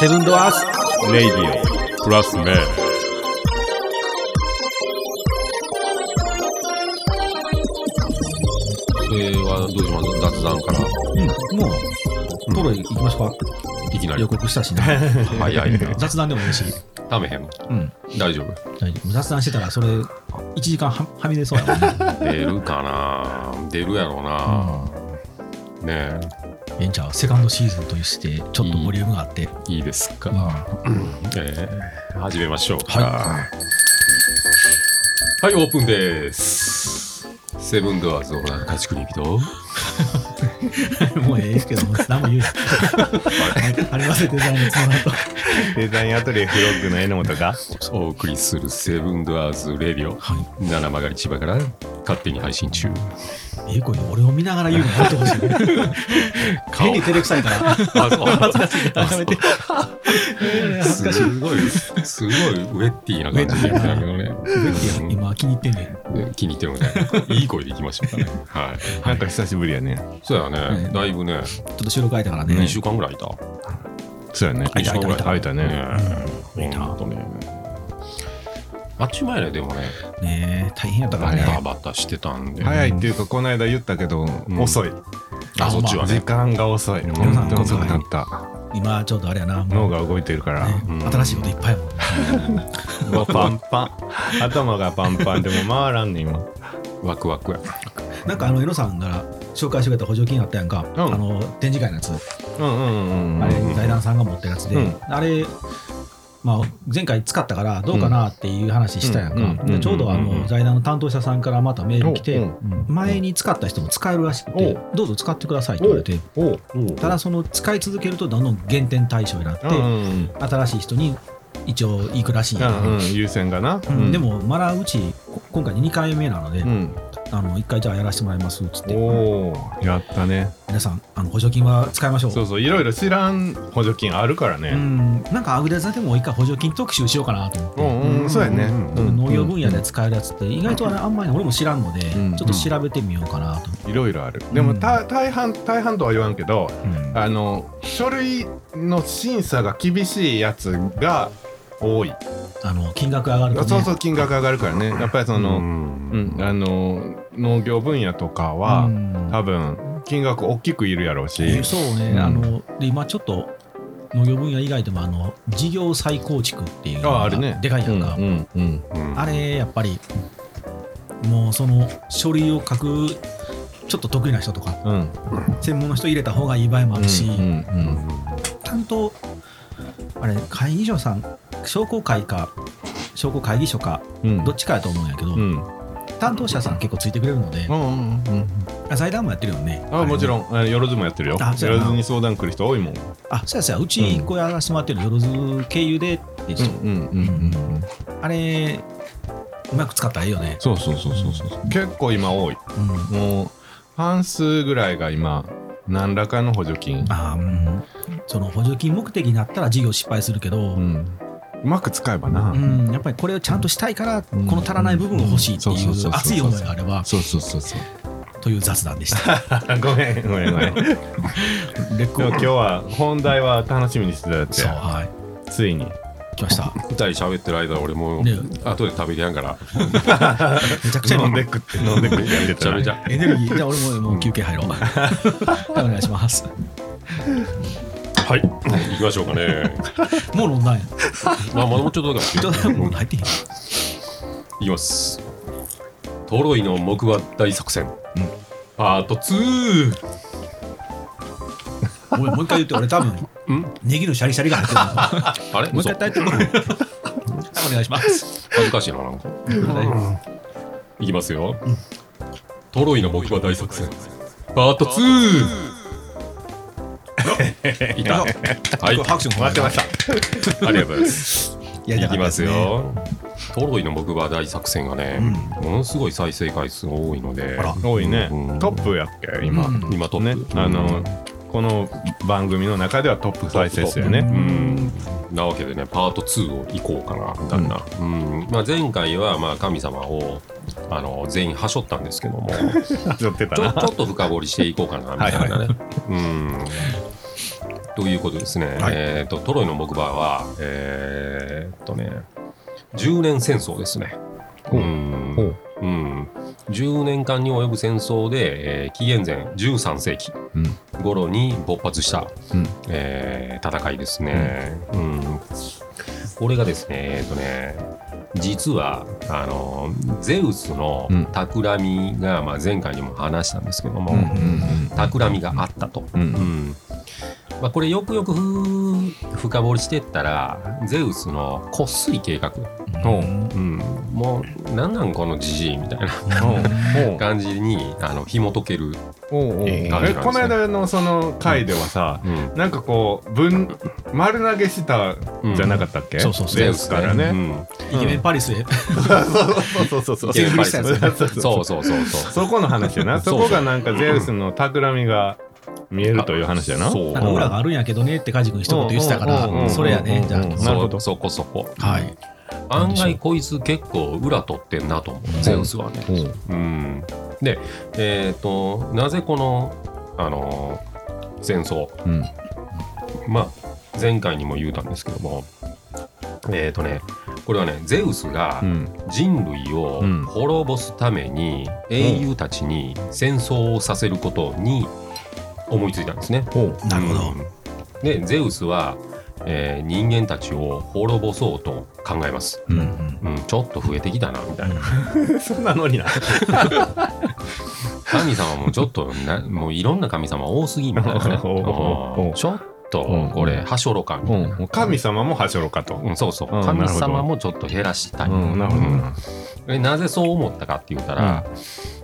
セブンドアースレイディオプラスメそれはどうします？雑談からうん、もう、トロイ行きましょうか。いきなり予告したしね。早いな 雑談でもいいし。ためへんうん。大丈夫？大丈夫雑談してたら、それ、1時間ははみ出そうやもんね。出るかな出るやろうな、ね。ええんちゃうセカンドシーズンとして、ちょっとボリュームがあって。えいいですか、うんえー始めましょう。かははいオープンです。セブンドアーズオーナー家畜に人。もうええですけど、もう何も言うな。ありません、デザインのつながと。デザインアトリエフロッグの榎本が。お送りするセブンドアーズレディオはい。七曲り千葉から勝手に配信中ええ声で俺を見ながら言うのやめてほしい。変に照れくさいから。あそう。恥ずかしいめて。えー恥ずかしい。すごい。すごいウェッティーな感じで言ってたけどね。うん。今気に入ってんね気に入ってるのでいい声でいきましょうかね。はい。なんか久しぶりやね。そうやね、はいだいぶね、ちょっと収録空いたからね。2週間ぐらいいた。そうやね。開いた開いた。開いたね。ねいた。ね。あっち前ね、でもね、ねえ大変やったからバね。タバタしてたんで。早いっていうかこの間言ったけどん遅いあ、そっちは時ね。間が遅いん本当に遅くなった今ちょうどあれやな。もう脳が動いてるからねうん新しいこといっぱいやもん パンパン頭がパンパンでも回らんねん今ワクワクや。なんかあの、江野さんが紹介してくれた補助金あったやんか。うんあの、展示会のやつ。うんうんうんうんあれ、財団さんが持ってるやつで、うんあれ、まあ、前回使ったからどうかなっていう話したやんか、ちょうどあうんの財団の担当者さんからまたメール来て、前に使った人も使えるらしくておどう。ぞ使ってくださいって言われてただその使い続けるとどんどん減点対象になって、新しい人に一応行くらしいんやうんうん優先がな。うん。でもまだうちこ今回2回目なので、うん。あの1回じゃあやらせてもらいますっつって。おおやったね。皆さんあの補助金は使いましょう。そうそういろいろ知らん補助金あるからうねん。なんかアグデザでも一回補助金特集しようかなと思って。うんうんそうやね。うん農業分野で使えるやつって意外とあれあんまり俺も知らんので、うん。ちょっと調べてみようかなと。いろいろある。でもうんた大半大半とは言わんけどうん。あの書類の審査が厳しいやつが多い。あの金額上がると、ね、そうそう金額上がるからね。やっぱりそのん。うんあの農業分野とかはうん。多分金額大きくいるやろうし。そうね、うん。あので今ちょっと農業分野以外でもあの事業再構築っていうのがああるね。でかいやんか、うんうんうんあれやっぱりもうその書類を書くちょっと得意な人とかうん。うん専門の人入れた方がいい場合もあるし、うんうん担当あれ会議所さん商工会か商工会議所かうん。どっちかやと思うんやけど、うん。担当者さん結構ついてくれるのでう、んうんうんあ財団もやってるよね。あもちろん。よろずもやってるよ。よろずに相談来る人多いもん。あ、そうやそうや、うち一個やらせてもらってるの、よろず経由でって人、うんうんうんあれ、うまく使ったらいいよね。そうそうそうそうそう結構今多い。うん。もう半数ぐらいが今何らかの補助金。あーうん。その補助金目的になったら事業失敗するけど、ううんんうまく使えばな。やっぱりこれをちゃんとしたいから、こん。の足らない部分が欲しいっていう熱い思いがあれば、そうそうそうそう。という雑談でした。ごめんごめんごめん。今日は本題は楽しみにしてたやつそう、やはい。ついに。来ました。二人喋ってる間俺もね。後で食べてやんから。めちゃくちゃ飲んでくって。飲んでくってやってめちたらゃめちゃエネルギー、じゃあ俺ももう休憩入ろう。は いお願いします。はい。行きましょうかね。もう飲んだんや。まあまだもうちょっとだかちょっともう入ってへん。ら。いきます。トロイの木馬大作戦、パート2ごめんもう一回言って、俺多分、ん？ネギのシャリシャリが入ってるの。あれ？もう一嘘回耐えてもらう。お願いします。恥ずかしいななんか。いきますよ、トロイの木馬大作戦。パート 2! いた。はい。拍手も待ってました。ありがとうございます。やきます。よ。トロイの木馬大作戦がね、ものすごい再生回数が多いので。多いね。うん。トップやっけ今。うん。今トップ、ね。あのこの番組の中ではトップ再生数やね。うん。なわけでねパート2を行こうかなみたいな、うん。まあ、前回はまあ神様をあの全員はしょったんですけども。ちょっと深掘りしていこうかなみたいなね。うんということですね、はい。えっ、とトロイの木馬はえーっとね10年戦争ですね。う。ん。ほう。うん、10年間に及ぶ戦争で、えー紀元前13世紀うん。頃に勃発した、うん。えー戦いですね。うん。これがですねえーっとね実はあのゼウスのうん。企みが、まあ、前回にも話したんですけども、うんうん。企みがあったと。うん。うんまあ、これよくよくふ深掘りしてったらゼウスのこっそり計画、う。んうん、もうなんなんこのじじいみたいな。感じにあの紐解ける、おう。おう。えーえ感じなんですねこの間のその回ではさうん。なんかこう分丸投げしたじゃなかったっけ？そうそうそう。ゼウスからね。うん。イケメンパリスへ。そうそうそうそうイケメンパリスセーフリしたやつそうそうそうそう。そこの話やな。そこがなんかゼウスの企みが見えるという話やな。そう。なんか裏があるんやけどねってカジ君一言言ってたからそれやねじゃあ。うんなるほどそそこそこはい。案外こいつ結構裏取ってんなと思う。ゼウスはね、うん、でえっ、となぜこのあの戦争。うん。まあ前回にも言うたんですけども。えっ、とねこれはねゼウスがうん。人類をうん。滅ぼすために英雄たちに戦争をさせることに思いついたんですね。ほなるほどうんでゼウスは、えー人間たちを滅ぼそうと考えます。うううんんうん、ちょっと増えてきたなみたいな。そんなノリな神様もちょっとなもういろんな神様多すぎみたいなね。ちょっとこれはしょろかみたいな。うん。神様もはしょろかと。うん、そうそう。うん。神様もちょっと減らしたい、うんなるほど。うん。なぜそう思ったかって言ったら、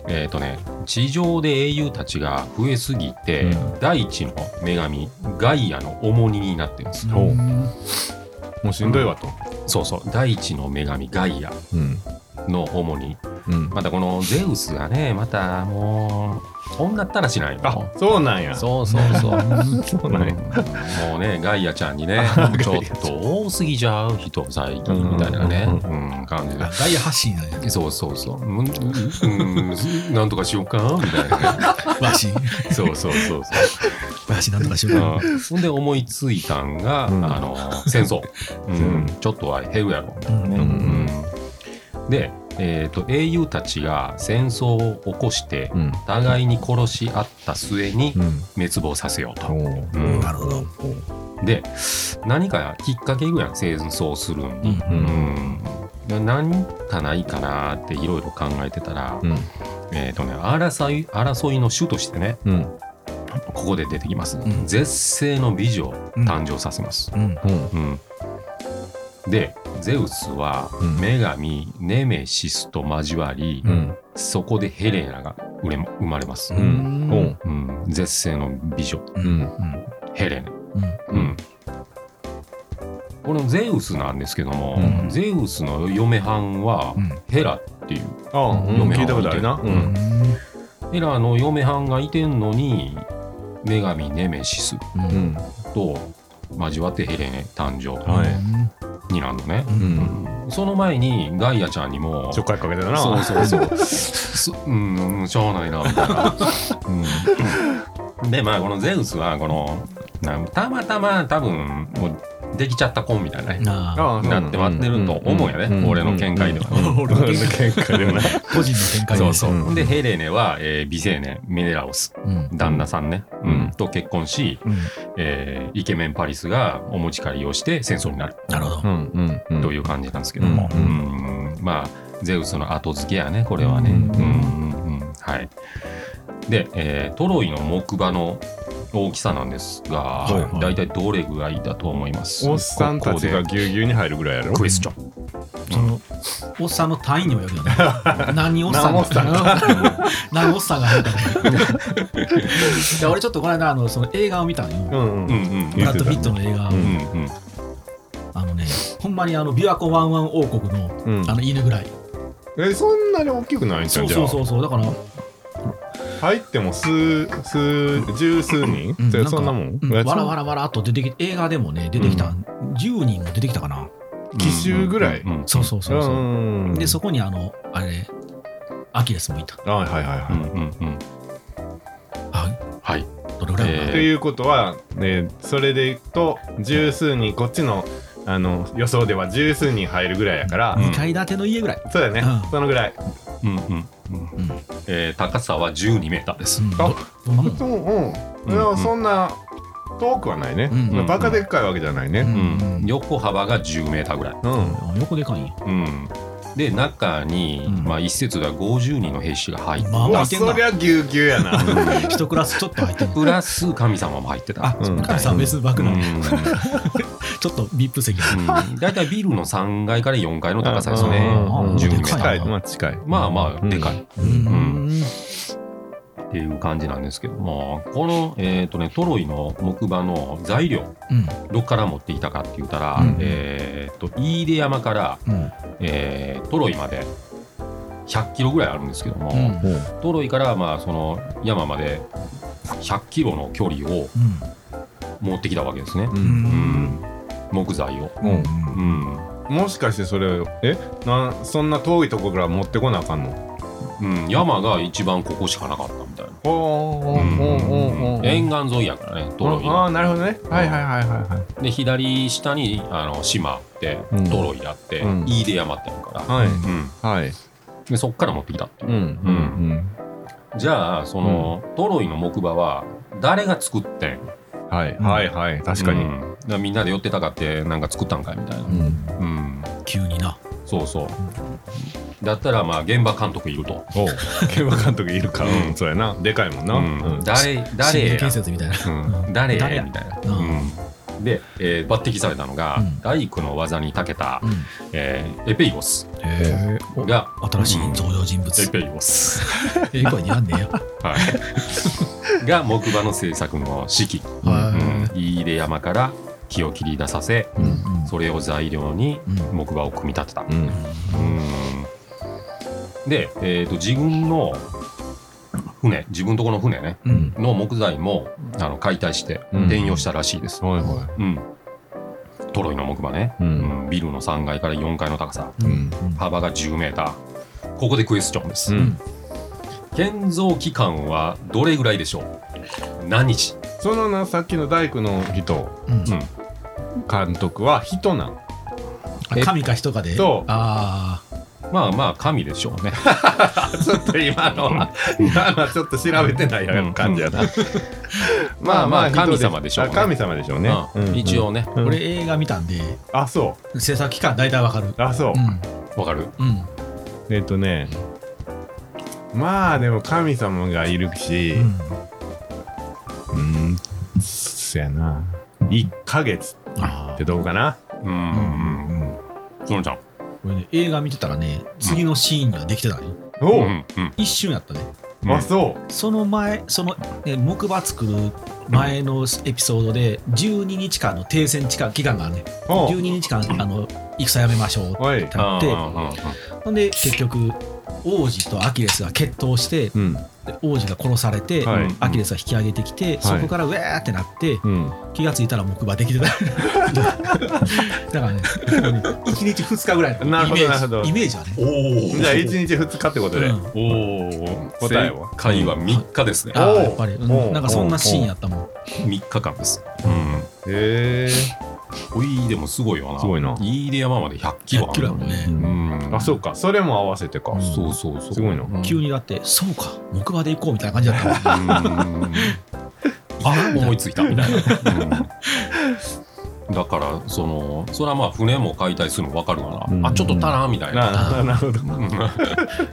えっ、とね地上で英雄たちが増えすぎて、うん。大地の女神ガイアの重荷になってるんですよ、もうしんどいわと。そうそう。大地の女神ガイア。うんの重荷うん。またこのゼウスがねまたもう女ったらしないあのそうなんや。そうそうそう。そうなんや。もうねガイアちゃんにねちょっと多すぎじゃう人最近みたいなね、ううん、感じで。あガイア発信なんやそうそうそう。うん、うんなんとかしようかみたいな。ね。わしそうそうそうそわしなんとかしようか。う。うん。ほんで思いついたんが、うん。あの戦争、うん。うんちょっとは減るやろ。うんうん。うんで、えーと、英雄たちが戦争を起こして、うん。互いに殺し合った末にうん。滅亡させようと。なるほど。で何かきっかけぐらい戦争するん？うん。うん。で何かないかなっていろいろ考えてたら、うん。えっ、とね争い争いの種としてねうん。ここで出てきます、ん。絶世の美女を誕生させます、うん。うん。うんでゼウスはうん。女神ネメシスと交わり、うん。そこでヘレナが生まれます、ううん。う。絶世の美女。うん。うん。ヘレナ、このゼウスなんですけども、うん。ゼウスの嫁はんはうん。ヘラっていうあうん。嫁聞いたことあるな。ヘラの嫁はんがいてんのに女神ネメシスと交わってヘレネ誕生。はいになるのね、うん。その前にガイアちゃんにもちょっかいかけてたな。そうそうそう。すうんしょうがないなみたいな、うん、でまあこのゼウスはこのなたまたま多分もうできちゃった子みたいなねなああなって待ってると思うよね、俺の見解では俺の見解でもない個人の見解ですそうそう、うん。でヘレネは、えー美青年メネラオスうん。旦那さんね、と結婚し、うん。えーイケメンパリスがお持ち帰りをして戦争になる。なるほど。うんうんうん。という感じなんですけども、まあゼウスの後付けやねこれはね。ううんんうんうん。はい、で、えートロイの木馬の大きさなんですが、いはいだい。たいどれぐらいだと思います？おっさんたちがぎゅうぎゅうに入るぐらいやろ？でクエスチョン。そのおっさんの単位にもよるよね。何おっさん何おっさんが何おっさんが入るか いや俺ちょっとこの間あのその映画を見たのよ、うんうんうんうん。ブラッド・ピットの映画、うんうんうん。あのねほんまにあの琵琶湖ワンワン王国のうん。あの犬ぐらい、えそんなに大きくないんじゃそうんじゃあそうそう。そうだから入っても数数十数人、うんそそんなもん、うんわらわららわらっと出てきて映画でもね出てきた、10人も出てきたかな。奇襲ぐらい？うんうんそうそうそうそう、んでそこにあのあれアキレスもいた。はいはいはいはい、うんうんうん。あはい。どれぐらいということは、ね、それでいくと十数人こっちのあの予想では十数人入るぐらいやから、うん。2階建ての家ぐらい、そうだよね、うん。そのぐらい。うんうんうん。うん。えー高さは12メーターです。うん、どどんなもん？そううん、そんな遠くはないね、うん。うんバカでっかいわけじゃないね、ううん。ん横幅が10メーターぐらい。うん。横でかいんや。うんで中に、うん。まあ一説では50人の兵士が入ってまあそりゃぎゅうぎゅうやな。一クラスちょっと入ってプラス神様も入ってた。あ、うん。神さん別枠なの、うん。ちょっとビップ席。うん。大体ビルの3階から4階の高さですね。うん。12メータ近いーまあ近いまあまあでかい、うん。うんっていう感じなんですけどもこの、えーとね、トロイの木馬の材料うん。どっから持ってきたかって言ったら、うん。えー、と飯出山から、うん。えートロイまで100キロぐらいあるんですけども、うん。トロイからまあその山まで100キロの距離を持ってきたわけですね、ううん。うん。木材を。うん。うん。もしかしてそれえ？なそんな遠いとこから持ってこなあかんの？うん、山が一番ここしかなかったみたいな。おーおーうん。おーおー沿岸沿いやからね、トロイあの。あなるほどね。はいはいはいはいはい。で、左下にあの島あって、うん。トロイあって、うん。飯出山ってあるから、はい。うん、はい。でそっから持ってきたっていう。うんうんじゃあ、その、トロイの木馬は誰が作ってん？うん。はいはいはい。確かに。うん。だからみんなで寄ってたかってなんか作ったんかいみたいな。うん。うん、急になそうそう。だったらまあ現場監督いると。おう。競馬監督いるかうんうんそうやな。でかいもんな。うん。うん。誰、誰建設みたいな。うん、誰誰やみたいな。うん。うん。で、えー抜擢されたのが、うん。大工の技に長けた、うん。えーエペイオス。へえが、新しい登場人エ物ペイオス、ええ声になんねえよはい、が木馬の製作の指揮、はうん、飯出山から木を切り出させいうん。それを材料にうん。木馬を組み立てた。うん。うん。で、えー、と自分の船自分とこの船ね。うん。の木材もあの解体してうん。転用したらしいです。はいはうん。トロイの木馬ね、い。う。うん。んビルの3階から4階の高さ。うん。幅が10メーター。ここでクエスチョンです、うん。建造期間はどれぐらいでしょう？何日？そのな、さっきの大工の人、うん。うん監督は人なん。あ神か人かで？そう。あまあまあ神でしょうね。ちょっと今のは、今のはちょっと調べてないような感じやな。まあまあ人神様でしょうね。あ神様でしょうね。一応ね俺映画見たんで。あ、そ制作期間大体わかる。う。あ、そう。わかる？うん。えっとね、まあでも神様がいるし、うん、そやな。1ヶ月あってどうかな？うん。うんうんうん。そのちゃん俺ね映画見てたらね次のシーンにはできてたのよおう、うんうん。一瞬やったね。うん。あ、そう。その前そのえ木馬作る前のエピソードで12日間の停戦期間期間があるね。おう12日間あの戦やめましょうって。なってほんで結局王子とアキレスが決闘してうん。で王子が殺されて、はい。アキレスが引き上げてきて、そこからウェーってなってうん。気がついたら木馬できてた。だからね1日2日ぐらいの。なるほどイメなるほど。ージイメージはね。おおじゃあ1日2日ってことで。うん。おお答えは正解は？3日ですね。あおうーやっぱり、うん。なんかそんなシーンやったもん。3日間です。うん。へえ。おいでもすごいわな。すごいな。飯出山まで100キロ100キロやもんね。ううん。あ、そうか。それも合わせてか。うん。そうそうそう。すごいな。うん。急にだってそうか。木馬で行こうみたいな感じだった。あ思いついた。みたいな、うんだからそのそれはまあ船も解体するの分かるわな、うん。あちょっと足らんみたいな、ななるほど。うん。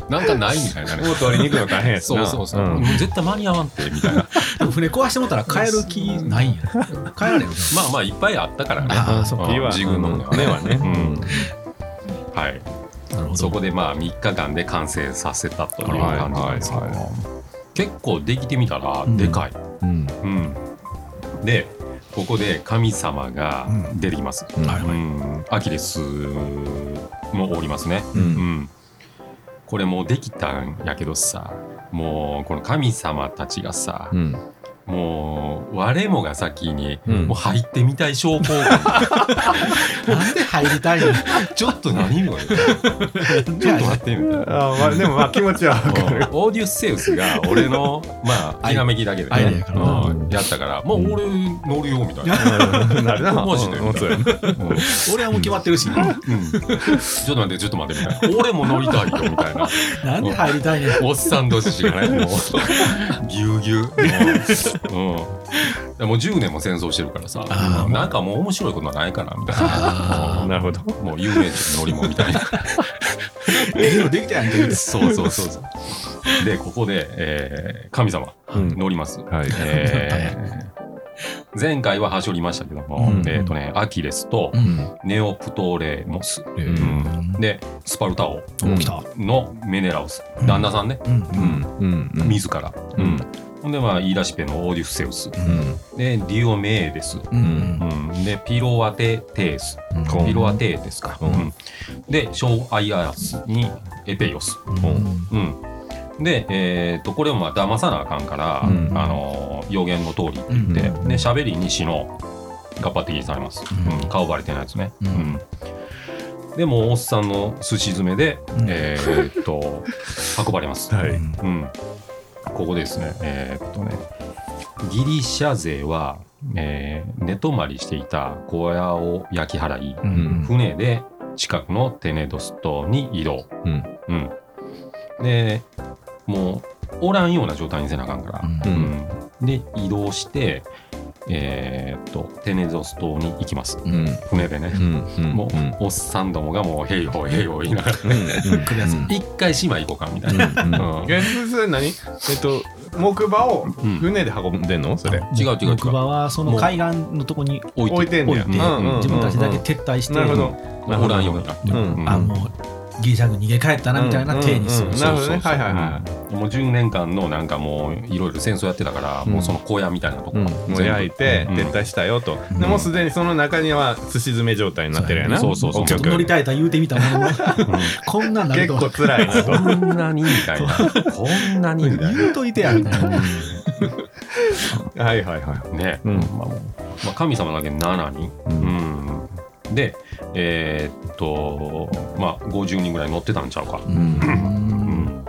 なんかないみたいなね。もう取りに行くの大変や。そうそうそう、ん。もう絶対間に合わんってみたいな。船壊してもったら帰る気ないん。や帰られるまあまあいっぱいあったからね。あーそうん。いいわ自分のうんね。はねうん。はい。そこでまあ3日間で完成させたという感じなんですけど、はいはいは結構できてみたらうん。でかい、うん。うん。でここで神様が出てきます、うんはいはい。うん。アキレスもおりますね、う。うんん。これもうできたんやけどさもうこの神様たちがさ、うんもう我もが先に、うん。もう入ってみたい証拠 なんで入りたいの？ちょっと何のよ ちょっと待ってみたいな。あまあでもまあ気持ちはわかる。オーディウス・セウスが俺のまあひらめきだけでね。うん。やったからもう俺乗るよみたいな。なるな。マジで。俺はもう決まってるし。うん。ちょっと待ってちょっと待って。みたいな俺も乗りたいよみたいな。なんで入りたいねん。おっさん同士がねもう。ぎゅうぎゅう。もう,、うん、でもう10年も戦争してるからさなんかもう面白いことないかなみたいな。あなるほど。もう有名人乗りもみたいな。ええのできたやんけそうそうそうそう。でここで、えー神様うん。乗ります、はい。えー前回ははしょりましたけども、うん。えっ、とねアキレスとうん。ネオプトレモス、えうん。でスパルタ王お来た。のメネラウス。うん。旦那さんね、うん。うん。うん。自ら、うん。うんほんでまあ言い出しっぺのオーディフセウス。うん。でディオメーデス、でピロアテテース。ピロアテーですか、でショーアイアラスにエペイオス、で、えー、とこれをまあ騙さなあかんから、うん。あのー予言の通りって言って、うん。で喋り西のガッパ的にされます、うん。うん。顔バレてないやつね、うん。うん。でもうおっさんの寿司詰めで、うん。えーっと 運ばれます、はい。うん、ここですね。えーっとね。ギリシャ勢は、えー寝泊まりしていた小屋を焼き払い、うん。船で近くのテネドス島に移動、うん。うん、でもうおらんような状態にせなあかんから、うん。うん。で移動してえーっとテネドス島に行きます、うん。船でね、うんうんもう、うんおっさんどもがもう「へいほいへいほい」言いながら。一回島行こうかみたいな、うんうん。いやそれ何？えっと木馬をうん。船で運んでんの？それ。違う違う違う。木馬はその海岸のとこに置置いて置いてうんうんうん自分たちだけ撤退して。なるほど。まあおらんようになってる、うん。うんあもうギリシャ軍逃げ帰ったなみたいな体にする。うんうんなるほどね。はいはいはうんもう10年間のなんかもういろいろ戦争やってたから、うん。もうその小屋みたいなとこ、うん。もう焼いてうん。撤退したよと。うん。でもうすでにその中には寿司詰め状態になってるやな。そうそうそうちょっと乗りたいとは言うてみたもの こんなんなる結と構辛いこんなにみたいな。こんなにみたいな。言うといてやみたいな。はいはいはい。ね、うん。まあまあ、神様だけ7人、ううんんでえーっとまあ50人ぐらい乗ってたんちゃうか、ううん。ん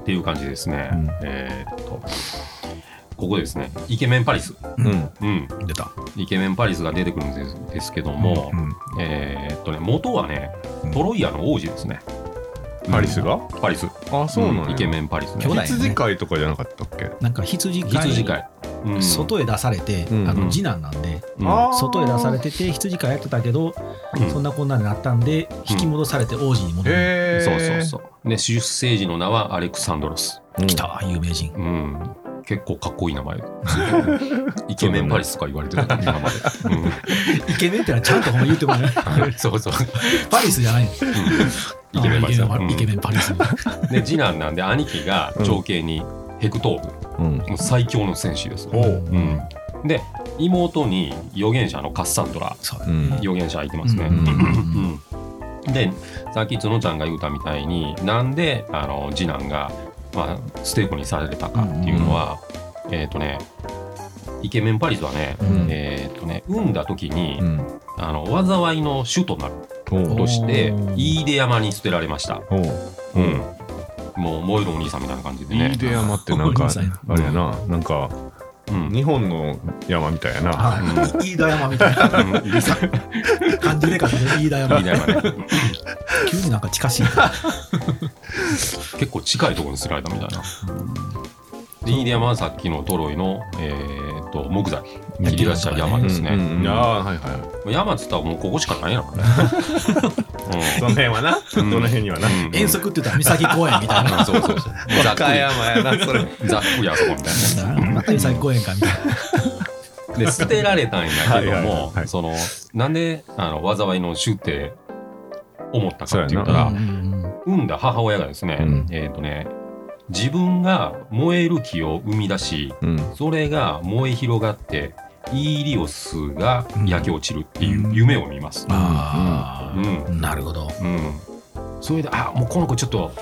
っていう感じですね、うん。えーっと。ここですね。イケメンパリス、うん。うん、出た。イケメンパリスが出てくるんですですけども、うんえーっとね元はねうん。トロイアの王子ですね、パリスが？パリス。あそうなんや。イケメンパリスね。羊飼いとかじゃなかったっけ？なんか羊飼い。羊飼い、うん外へ出されて、うん。あの次男なんで、うん。外へ出されてて羊飼いやってたけど、うん。そんなこんなになったんで引き戻されて王子に戻る、へえそうそうそう。で出生時の名はアレクサンドロス。うん。来た有名人。うん、結構かっこいい名前。イケメンパリスとか言われてる名前。イケメンってのはちゃんとほんま言ってこない。うん、そうそう。パリスじゃないの。イケメンパリス。あイケメンパリス、で、次男なんで、兄貴が長兄にヘクトーブ、うんもう最強の戦士です。おう。うん、で、妹に預言者のカッサンドラ、預言者いてますね。うん。うん。で、さっき角ちゃんが言うたみたいに、なんであの次男が、まあ、ステークにされたかっていうのは、えっ、とね、イケメンパリスはね、うん。えっ、とね、産んだ時に、うん。あの災いの主となるとして飯豊山に捨てられました、うん、もう燃えるお兄さんみたいな感じでね。飯、豊山ってなんかあれやな。なんかうん。日本の山みたいやな。はい。飯田山みたいなうん飯漢字で書くと飯田山豊山ね。急になんか近しい。結構近いところに捨てられたみたいな、で飯豊山はさっきのトロイの、えー、と木材。切り出した山ですね、うんうんうんああはいはい。山っつったらもうここしかないやろ、ね その辺はな。そうん。の辺にはな。うん遠足って言ったら三崎公園みたいな。う んそうそうそう。ざっく和歌山やなそれ。りざっくりあそこみたいな。また三崎公園かみたいな。で捨てられたんやけどはいはいはいもはい。そのなんであの災いの主って思ったかって言ったら、うんうん産んだ母親がですね、うん。えっ、とね自分が燃える木を生み出しうん。それが燃え広がってイーリオスが焼け落ちるっていう夢を見ます。あうん。あなるほど。うん。それであもうこの子ちょっと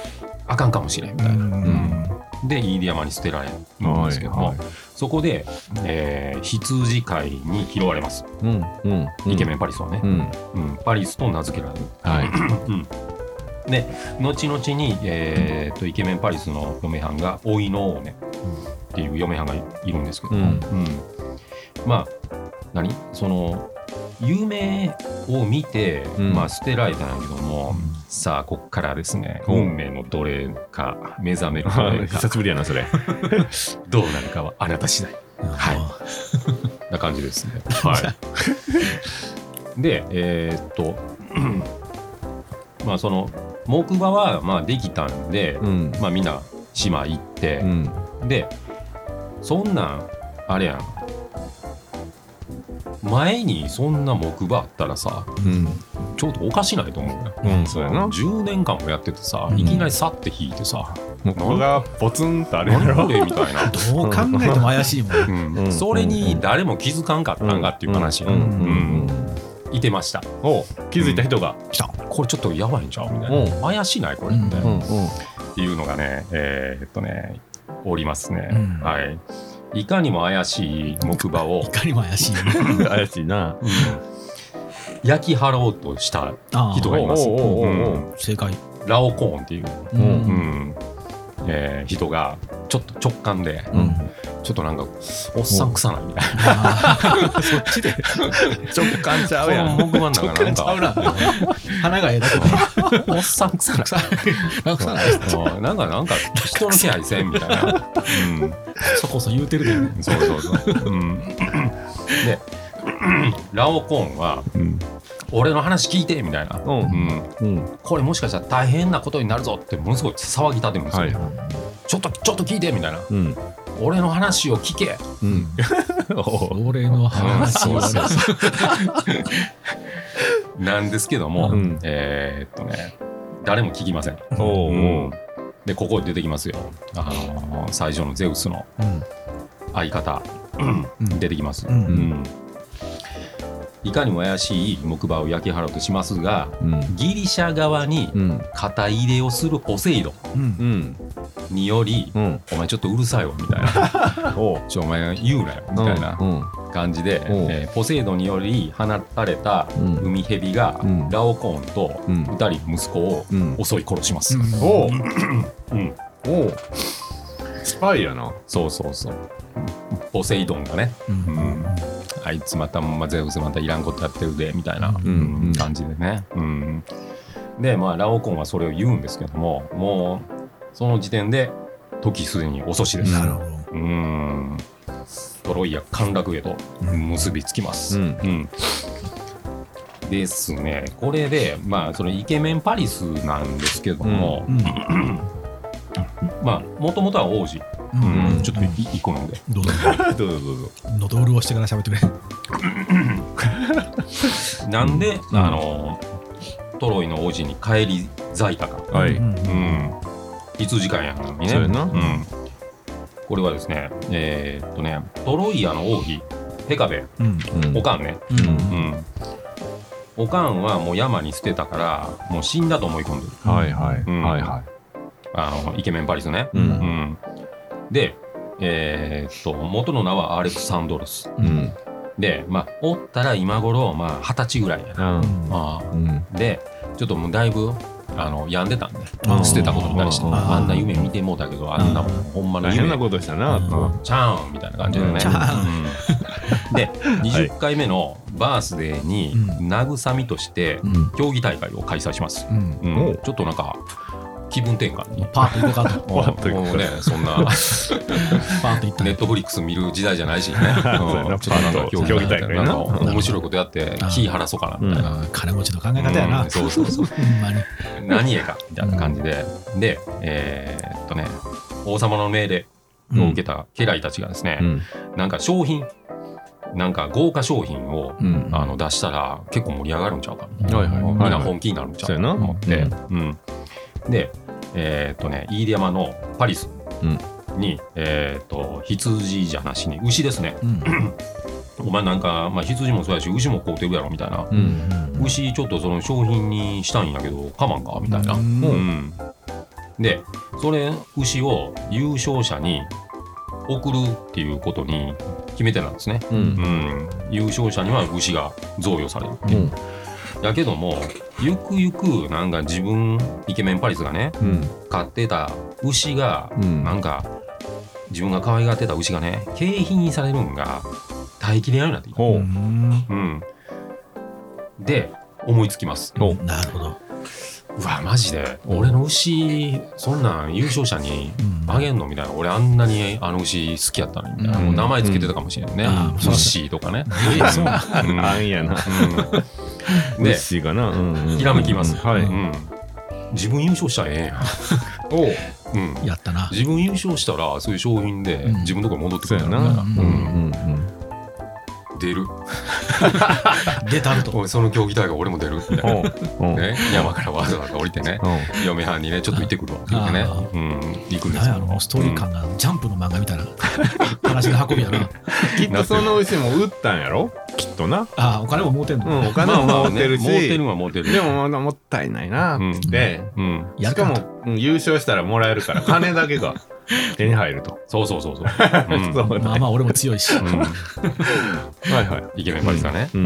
あかんかもしれんみたいな。うん。で飯豊山に捨てられるんですけども、はいはいそこで、えー羊飼いに拾われます、うん。うん。うん。イケメンパリスはね。う、ん。うん。パリスと名付けられる。はいで後々に、えー、とイケメンパリスの嫁はんがおいの王ねっていう嫁はんがいいるんですけど。も、うん。うん。まあ何？その夢を見て、うん。まあ、捨てられたんやけども、さあこっからですねうん。運命のどれか目覚めるか。久しぶりやなそれ。どうなるかはあなた次第。はい。な感じですね。はい、でえーっと まあその木馬はまあできたんで、うん。まあみんな島行ってう、ん。でそんなんあれやん。前にそんな木馬あったらさうん。ちょっとおかしないと思うよ。うんそうやな。10年間もやっててさ、うん。いきなりさって引いてさもうここがポツンとあ「るやろ。れ?」みたいな。どう考えても怪しいもん。うん。うん。それに誰も気づかんかったんかっていう話やん。うん。うん。うんいてました。お気づいた人が。来た。これちょっとやばいんちゃう？みたいうんな。怪しない？これって、うんうんうん。っていうのがねえーっとねおりますね、うん。はい。いかにも怪しい木馬を。い、かにも怪しい。怪しいな。焼き払おうとしたあ人がいます、正解。ラオコーンっていう、ううん。うんえー人がちょっと直感で、うん。ちょっとなんかおっさん臭ないみたいあー。そっちで。直感ちゃうやな。んこの木馬の中な。んちゃうかな。花がええだけで。おっさん臭ない。なんかなんかなんか人の気配せんみたいな。うん。そこそ言うてるでそうそうそう。うん。で、ラオコーンはうん俺の話聞いてみたいな。うん。うん。うん。これもしかしたら大変なことになるぞってものすごい騒ぎ立てるんですよ。はいちょっとちょっと聞いてみたいな。うん。俺の話を聞け。うん。お俺の話をうんそうそうなんですけども、うん。えーっとね誰も聞きません。おう。うん。でここで出てきますよ。あのー最初のゼウスのうん。相方、うん。出てきます、うん。うんいかにも怪しい木馬を焼き払おうとしますがうん。ギリシャ側にうん。肩入れをするポセイドうん。うん。によりうん「お前ちょっとうるさいわ」みたいな。おう「ちょお前言うなよ」みたいなうん。感じで、う。んえーポセイドにより放たれたうん。海蛇がうん。ラオコーンとうん。2人息子をうん。襲い殺します。おう。うん。おう。スパイやな。そうそうそう。ポセイドンがね、うん。うんあいつまた、まあ、ゼウスまたいらんことやってるでみたいな、うん。うん。感じでね。うん、で、まあ、ラオコンはそれを言うんですけども、もうその時点で時すでに遅しです。なるほど。うん。トロイア陥落へと結びつきます。うん。うん。ですね、これで、まあ、そのイケメンパリスなんですけども、うん。まあ、もともとは王子、うん。うんちょっとい一個飲んで。どうぞ。どうぞどうぞ。喉潤してから喋ってくれ。なんで、うん。あのトロイの王子に帰り咲いたか、はい。うん。うん、羊飼いやのにね。そうやな。うん、これはですねえーっとねトロイアの王妃ヘカベ。うん。うん。オカンね、ううん。うん、オカンはもう山に捨てたからもう死んだと思い込んでる。はいはい。うん。はいはあのイケメンパリスね、いうんでえーっと元の名はアレクサンドロス。うん。でまあおったら今頃まあ二十歳ぐらいやな、うん。あでちょっともうだいぶあの病んでたんで捨てたことに対してあんな夢見てもうたけどあんなもんほんまの夢。大変なことしたなうん。とチャーンみたいな感じでね、うん。で 20回目のバースデーにうん。慰みとしてうん。競技大会を開催します、うん。ちょっとなんか気分転換に。パーッと行こうかと。パーッと行こうか。もうねそんな。パーッと行った。ネットフリックス見る時代じゃないし。ね、うん。ちょっとなんか競技大会ななん。か面白いことやって気晴らそうかなみたいな、金持ちの考え方やうなん。そうそうそう。ほんまに。何へかみたいな感じで、で、えーっとね、王様の命令を受けた家来たちがですね、うん。なんか商品、なんか豪華商品を、うん。あの出したら結構盛り上がるんちゃうかみみんな本気になるんちゃうかそうやな。と思って、うん。で、えーっとね、飯山のパリスうん。に、えーっと羊じゃなしに牛ですね。うん。お前なんか、まあ、羊もそうやし牛も買うてるやろみたいな。うん牛ちょっとその商品にしたいんやけどかまんかみたいな。うん。うん。でそれ牛を優勝者に送るっていうことに決めてたんですね、ううん。ん、優勝者には牛が贈与されるっていう、やけどもゆくゆくなんか自分イケメンパリスがねうん。飼ってた牛がうん。なんか自分が可愛がってた牛がね景品にされるんが耐えきれないなってきうう。んうん、で思いつきます。なるほど。うわマジで。俺の牛そんなん優勝者にうん。あげんのみたいな。俺あんなにあの牛好きやったのにみたいな、うん。名前つけてたかもしれんね、うん。ウッシーとかね、う。ん。あんやな。うんで牛がな。うんうんひらめきます、はい。うん。自分優勝したらええん。や、おう。うん、やったな。自分優勝したらそういう商品でうん。自分のとこに戻ってくそうやな。るん。出る。出たると。その競技大会俺も出るみたいな、山からわざわざ降りてね。おう。嫁はんにねちょっと行ってくるわ。って言ってねうん。行くんですよ。ストーリー感がジャンプの漫画みたいな。話の運びやな。きっとその牛も売ったんやろ？きっとな。ああお金も儲てんの、うんお金も持ってるし。まあてるは儲てるでもまだもったいないなうんって。うん。やるかしかもうん優勝したらもらえるから金だけが 手に入ると。そうそうそうそう、うん。そうまあまあ俺も強いし。うん。はいはい。イケメンパリスがね、うん。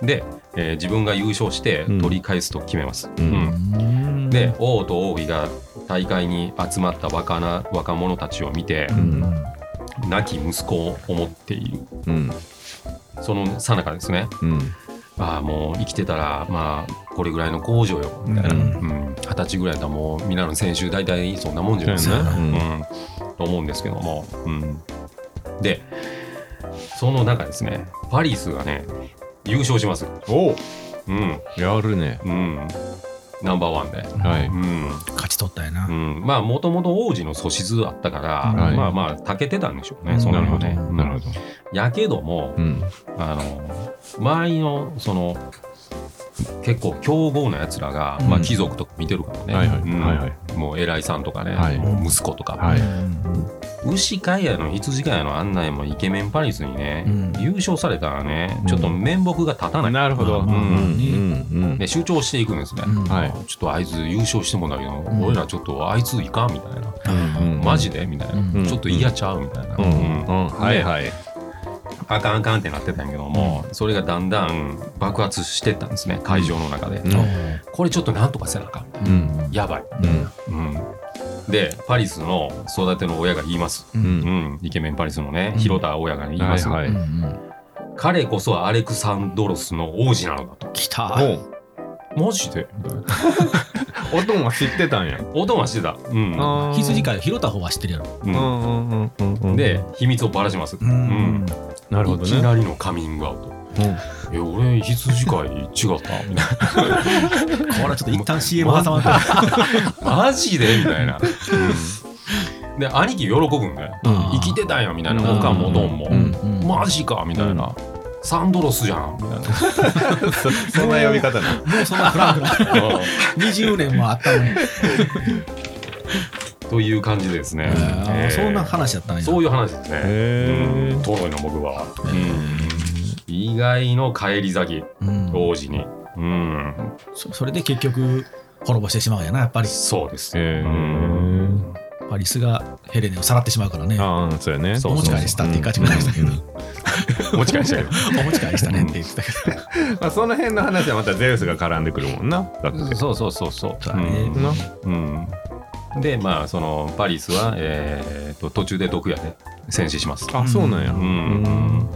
うん。で、えー自分が優勝してうん。取り返すと決めます、うん。うん。で王と王妃が大会に集まった若な若者たちを見てう、ん。亡き息子を思っている。うんその最中ですね。うん。ああもう生きてたらまあこれぐらいの工場よみたいな。ううん。ん二十歳ぐらいだもう皆の先週大体そんなもんじゃないですか、そうやな。うん。うん、と思うんですけども、うん、でその中ですねパリスがね優勝します。おう。うん。やるね。うんナンバーワンで。はい。うん、勝ち取ったんやな、うん、まあもともと王子の素質あったから、はい。まあまあたけてたんでしょうね、うん。そんなのなるほど。ね、なるほど。やけども、うん。あの周りのその結構強豪なやつらが、うん。まあ、貴族とか見てるからね、はいはい。うん。はいはい。もう偉いさんとかね、はい。息子とか、はい。うん牛飼いやの羊飼いやのあんなんもイケメンパリスにね、うん。優勝されたらねうんちょっと面目が立たない、なるほど。うん。うん。うん。で主張していくんですね、うん。はい。ちょっとあいつ優勝してもだけど、ん。俺らちょっとあいついかんみたいな、うん。マジでみたいな、うん。ちょっと嫌ちゃうみたいな、うん。うん。はいはい。あかんあかんってなってたんやけども、それがだんだん爆発してったんですね。会場の中で、うん。これちょっとなんとかせなあかん。うん。やばい、うん。うん、でパリスの育ての親が言います、ううん。うん。ん、イケメンパリスのね広田親が言います、はいうんうん彼こそアレクサンドロスの王子なのだと。来た。おう。マジで？みたいな。おとんは知ってたんや。音はしてた、うん。羊飼い広田方は知ってるやろ。うん。うんうんうんうんうん。で秘密をばらします、うん。なるほどいきねなりのカミングアウト。うんえ俺羊飼い違った？みたいこれはちょっと一旦 CM 挟まってなマジで？みたいな、うん。で兄貴喜ぶんだよ。うん。生きてたんやみたいな。うん。おかんもどんも、うん。うん。マジかみたいな、サンドロスじゃん。みたいな。そそんな呼び方なもうそんなフランクな。20年もあったのに。という感じでですね、えー。そんな話やったんや。そういう話ですね。へー。うん。トロイの僕は、うん意外の返り咲き。うん。王子に。うん。そそれで結局滅ぼしてしまうんやなやっぱり。そうです、へーうん。パリスがヘレネをさらってしまうからね。ああそうやね。お持ち帰りしたって書いてくれました。けど持ち帰りしたけど お持ち帰りしたねって言ってたけど。まあその辺の話はまたゼウスが絡んでくるもんな。だって。そうそうそうそう。そうんうん。でまあそのパリスは、えー、と途中で毒矢で戦死します。あそうなんや。ううんん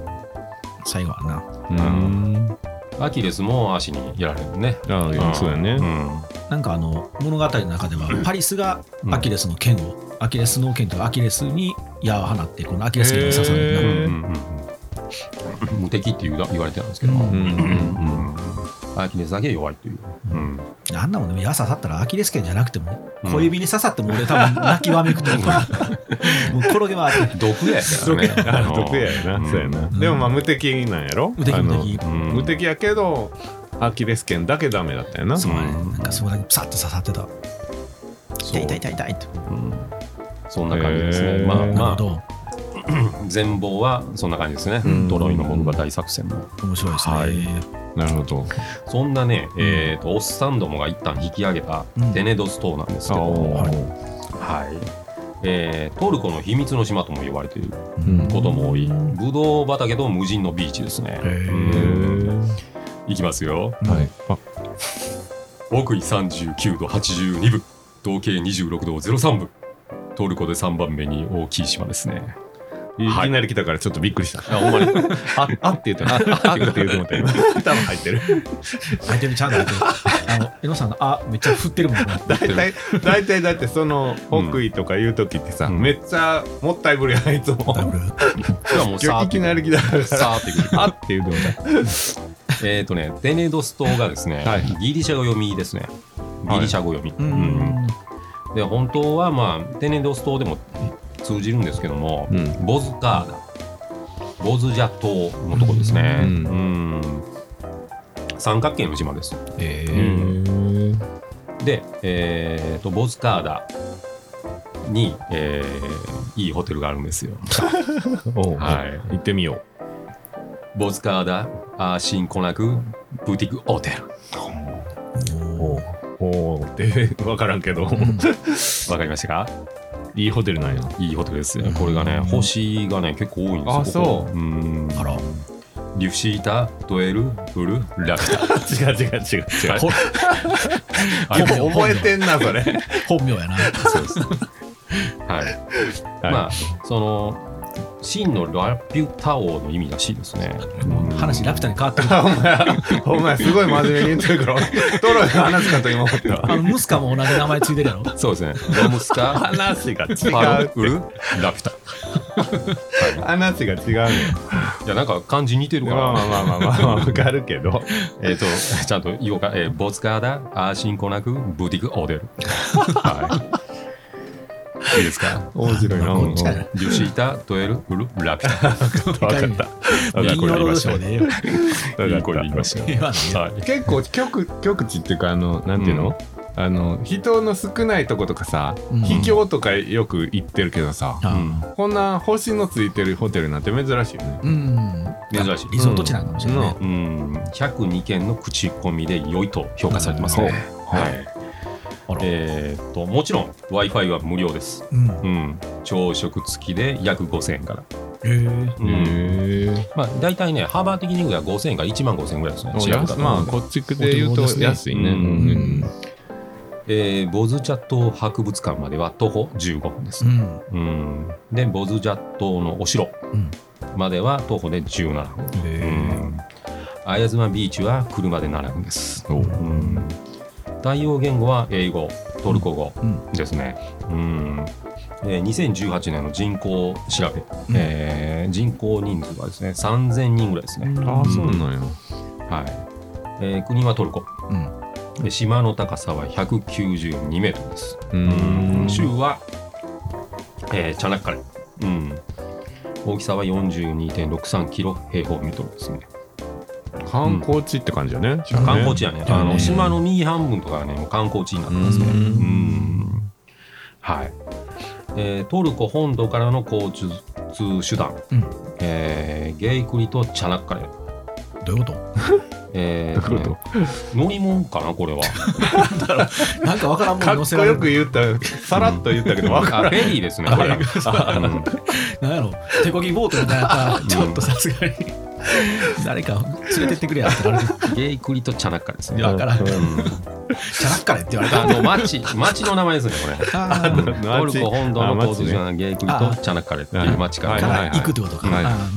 最後はな。うん。アキレスも足にやられるね。ああそうやね。うん。なんかあの物語の中ではパリスがアキレスの剣を、アキレスの剣とかアキレスに矢を放ってこのアキレス剣に刺さるへー。なうんうんうん。無敵っていう言われてたんですけど、うん。うん。うん。うんアキレスだけ弱いという、うん。あんなもんね矢刺さったらアキレス腱じゃなくてもうん小指に刺さっても俺多分泣きわめくと思う。もう転げ回って。毒矢やからね。あ毒矢やな。そうやな。でもまあ無敵なんやろ？無敵無敵。うん。無敵やけどアキレス腱だけダメだったよな。そうね。うん。なんかそこだけプサッと刺さってた。痛い痛い痛い痛いって。うん。そんな感じですね。まあなるほまど。あ全貌はそんな感じですね、うん。トロイのモグバ大作戦も。面白いですね、はいなるほど。そんなね、えー、とオッサンどもが一旦引き上げたうん。テネドス島なんですけど。も、おー。はい。えートルコの秘密の島とも言われているうん。ことも多い。ブドウ畑と無人のビーチですね。いきますよ。はい。あ、北緯39度82分。統計26度03分。トルコで3番目に大きい島ですね。いきなり来たからちょっとびっくりした。あほんまにあ、あって言ったあ、あって言って思った今。多分入ってる。相手にちゃんと入ってるあの江野さんのあめっちゃ振ってるもんね大体、大体だってその北緯とかいう時ってさ、うんめっちゃもったいぶりやんいつも。もういきなり来たから。さーってくる。あって言うてもえっとね、テネドス島がですね、はいギリシャ語読みですね。ギリシャ語読み。で本当はまあテネドス島でも通じるんですけども、うん。ボズカーダボズジャ島のとこですね、ううん。ん三角形の島です。え。へーーで、えー、とボズカーダに、えーいいホテルがあるんですよ。はい。行ってみよボズカーダアーシンコナクブティックホテル。う。おう。おう。って分からんけど、わかりましたか？いいホテルなんや。いいホテルですよ。これがね星がね結構多いんですよあそう。ううん。あら。リュシータドエルウルラピタ。違う違う違う。違う。覚えてんな、それ。本名やな。そうです。はい。はい。まあ、その、真のラピュタ王の意味らしいですね。話ラピュタに変わってる お前、お前すごい真面目に言ってるから、トロイの話かと今思った。あのムスカも同じ名前ついてるやろ？そうですね。ロムスカ、話が違うウル、ラピュタ。話が違うのよ。いや、なんか漢字似てるから。まあまあまあまあまあ、わかるけど。えっと、ちゃんと言おうか。えーボツカーダ、アーシンコナク、ブティクオーデル。はい。いいですか？面白い。な。こっちやなリュシータ、ドエル、ウル、ラピュタ。わかった。いやこれ言いました金曜ロードショーでええよいい声で言いました言わないよはい。結構極極地っていうかあのなんていうの、あの人の少ないとことかさ、うん。秘境とかよく行ってるけどさ、こんな星のついてるホテルなんて珍しいよね。うん。珍しい。リゾート地なんかもしれないね。うん、102件の口コミで良いと評価されてますね。い。えーっと、もちろん Wi-Fi は無料です。うんうん。朝食付きで約5000円から。へえうん。まあ、大体ね、幅的に言うと5000円から1万5000円ぐらいですね。まあこっちで言うと安いね。ううんんえーボズジャット博物館までは徒歩15分ですう。んうん。で、ボズジャットのお城うんまでは徒歩で17分。うへん。綾妻ビーチは車で7分です。うん対応言語は英語、トルコ語えうんですね。うんえー2018年の人口調べ、うんえー人口人数はですね3000人ぐらいですね。ああそうなんや。はいえー国はトルコうんで島の高さは192メートルです。うーん。州は、えーチャナッカレ、うん、大きさは42.63キロ平方メートルですね。観光地って感じよね。観光地やね。あのうん島の右半分とかがね、もう観光地になってますね。ううんん。はい。えートルコ本土からの交通手段、うんえーゲイクリとチャナッカレ。どういうこと？えーと？ね乗り物かな、これは。なんかわからんもんかっこ乗せられるよく言った、さらっと言ったけど、わかあ、らん。フェリーですね、これ。う んなんやろ手こぎボートみたいなちょっとさすがに誰か連れてってくれやってれてゲイクリとチャナッカレですね。いやわからん。うん。チャラッカレって言われた。あの町、町の名前ですね、これ。あー。トルコ本土の交通手あ段、ゲイクリとチャナッカレっていう町かはいから、ら行くってことか。フ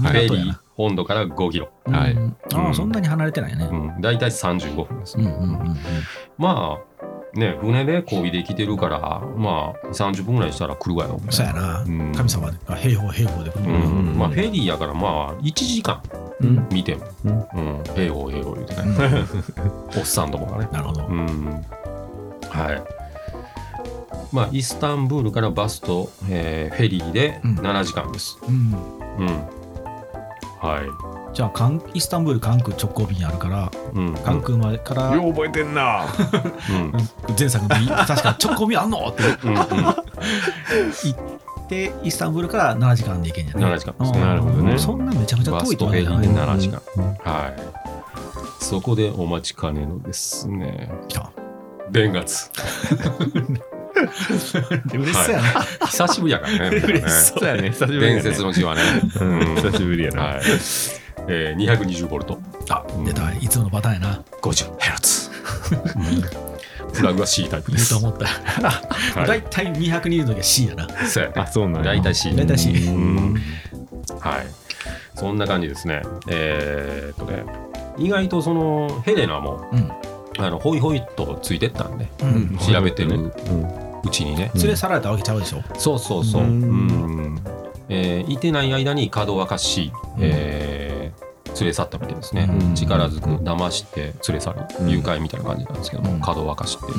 ェリー本土から5キロ。はい。うん。ああそんなに離れてないよね。うん、大体35分です。まあ、ね、船で漕いで来てるから、まあ、30分ぐらいしたら来るわよ。そうやな。うん。神様が平方平方でまあ、フェリーやから、まあ、1時間。うん見ても、うんうん、平方平方言うてね、おっさんどもがね。なるほどうん。はい。まあ、イスタンブールからバスと、えーフェリーでうん7時間です。うんうん。はじゃあカンイスタンブール関空直行便あるからい。うん。関空までからよう覚えてんな。うん。前作の時確か直行便あんのってうん。うん。言ってイスタンブールから7時間で行けんじゃない7時間。ですねうんなるほどね。そんなめちゃめちゃ遠いバスとフェリーでとは言わない7時間。はい。そこでお待ちかねのですね。来た。嬉しそうやな。久しぶりやからね嬉しそうやね。久しぶりやね。伝説の字はね、うん。久しぶりやな。はい。えー、220ボルト。あ、出た。いつものパターンやな。50 ヘルツプラグは C タイプです。思った。はい。大体220の時は C やな。そうやね。あそうなんや。大体 C 大体 C。うん。はい。そんな感じですね。えー、っとね。意外とそのヘレナもうん。あのホイホイっとついてったんでうん。調べてるうん。うちにね。連れ去られたわけちゃうでしょ。そうそうそう。ううん。んえーいてない間に角を明かし、えー連れ去ったみたいですね。うん。力ずく騙して連れ去る、うん。誘拐みたいな感じなんですけども、うん。角を明かしっていう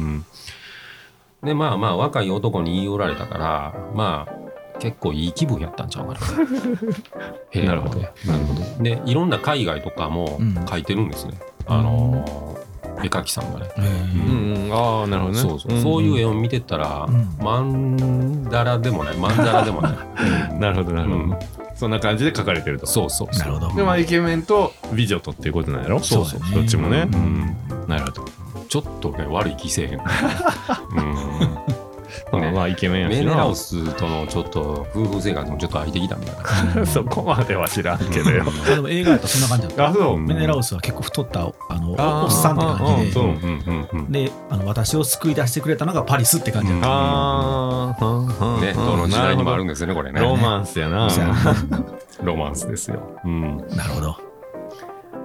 う。ん。でまあまあ若い男に言い寄られたからまあ結構いい気分やったんちゃうかな。なるほど。なるほど。でいろんな海外とかもうん。書いてるんですね。あのー絵描きさんがね。えー。うんうん。ああなるほどね。そうそう、そういう絵を見てたら、うん。マンダラでもない、マンダラでもない。う んなるほどなるほど、うんそんな感じで書かれてると。そうそうそう。なるほど。でまあイケメンと美女とっていうことなんやろ。そうそう。どっちもね、ううん。ん、なるほど、ちょっとね、悪い気せえへん。うんまあまあイケメンやしなメネラウスとのちょっと夫婦生活もちょっと空いてきたみたいな。そこまでは知らんけどよあでも映画やったらそんな感じだった。あそうメネラウスは結構太ったあのおっさんって感じでそううんうんうんであの私を救い出してくれたのがパリスって感じだった。ああ、うん。ね、どの時代にもあるんでですよね、これね。ロマンスやな。そうや ロマンスですよ。うん。なるほど。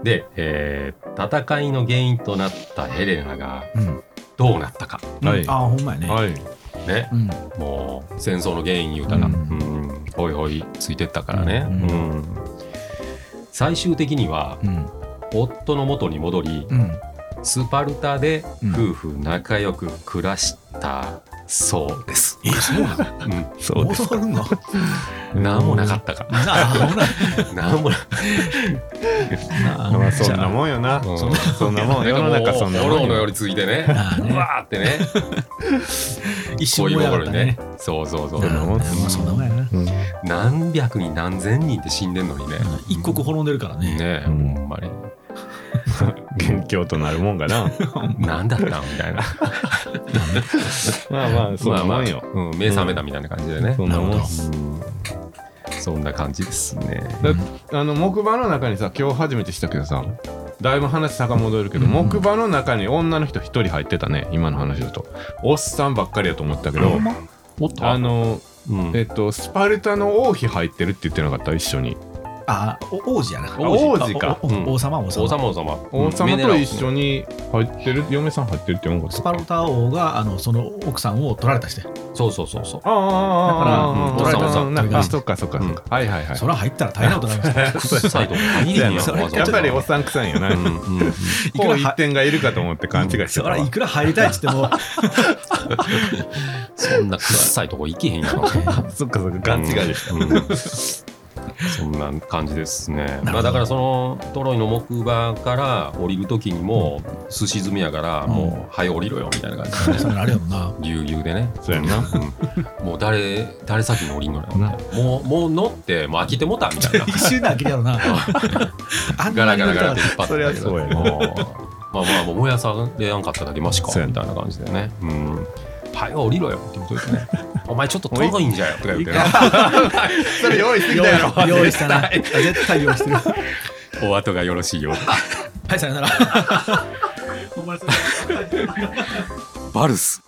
で、えー戦いの原因となったヘレナがうん。どうなったか。はいああほんまやね。はい。ね。うん。もう戦争の原因言うたら、ううんん、ほいほいついてったからね。最終的には、うん。夫の元に戻り、うん。スパルタでうん夫婦仲良く暮らしたそうです。えそうなの？うん。そうです。戻るの？なんもなかったか。なあほらなんもななあまあそんなもんよな。うんそんなもん。世の中そんなもんよ。炎のよりついてね。うわーってね。一瞬もやがったね。そうそうそうそ。んなもんまあそんなもんやな。うん何百人何千人って死んでんのにね。一刻滅んでるからね。ねほんまに。元凶となるもんがな。何だったんみたいな。まあまあ、そんなもんよ。まあまあうん、目覚めたみたいな感じでね。そんなもん。そんな感じですね。だあの木馬の中にさ今日初めてしたけどさだいぶ話遡るけど、うん。木馬の中に女の人一人入ってたね。今の話だと。おっさんばっかりやと思ったけどあのうん。えっとスパルタの王妃入ってるって言ってなかった？一緒にあお王子やな。王子王子か。王様王様。王様王様。王様と一緒に。に入ってる嫁さん入ってるって言わんかったスパルタ王があのその奥さんを取られたして。そうそうそうそう。ああだから取られたそっかそっかそっか、はいはいはい。そら入ったら大変なことになります。よ。臭いとやっぱりおっさんくさいんよな、うんうんうん。こう一点がいるかと思って勘違いしてそたいくら入りたいっつっても。そんな臭いとこ行けへんやろ。そっかそっか。勘違いでした、うんそんな感じですね。まあだからそのトロイの木馬から降りる時にも寿司積みやからもう早降りろよみたいな感じで。れあれやもんな。ぎゅうぎゅうでね。そうやんなうんもう誰誰先に降りんのやろもうもう乗ってもう飽きてもたみたいな。一瞬で飽きるやろな。あんガラガラガラって引っ張ってそりゃそうやねもうまあまあもう燃やされやんかっただけマシかみたいな感じでね。うん。早降りろよって言うといてね。お前ちょっと遠いんじゃよとか言ってね。それ用意してきたやろ 用意したな。絶対用意してる。はお後がよろしいよ。い、さよなら。バルス。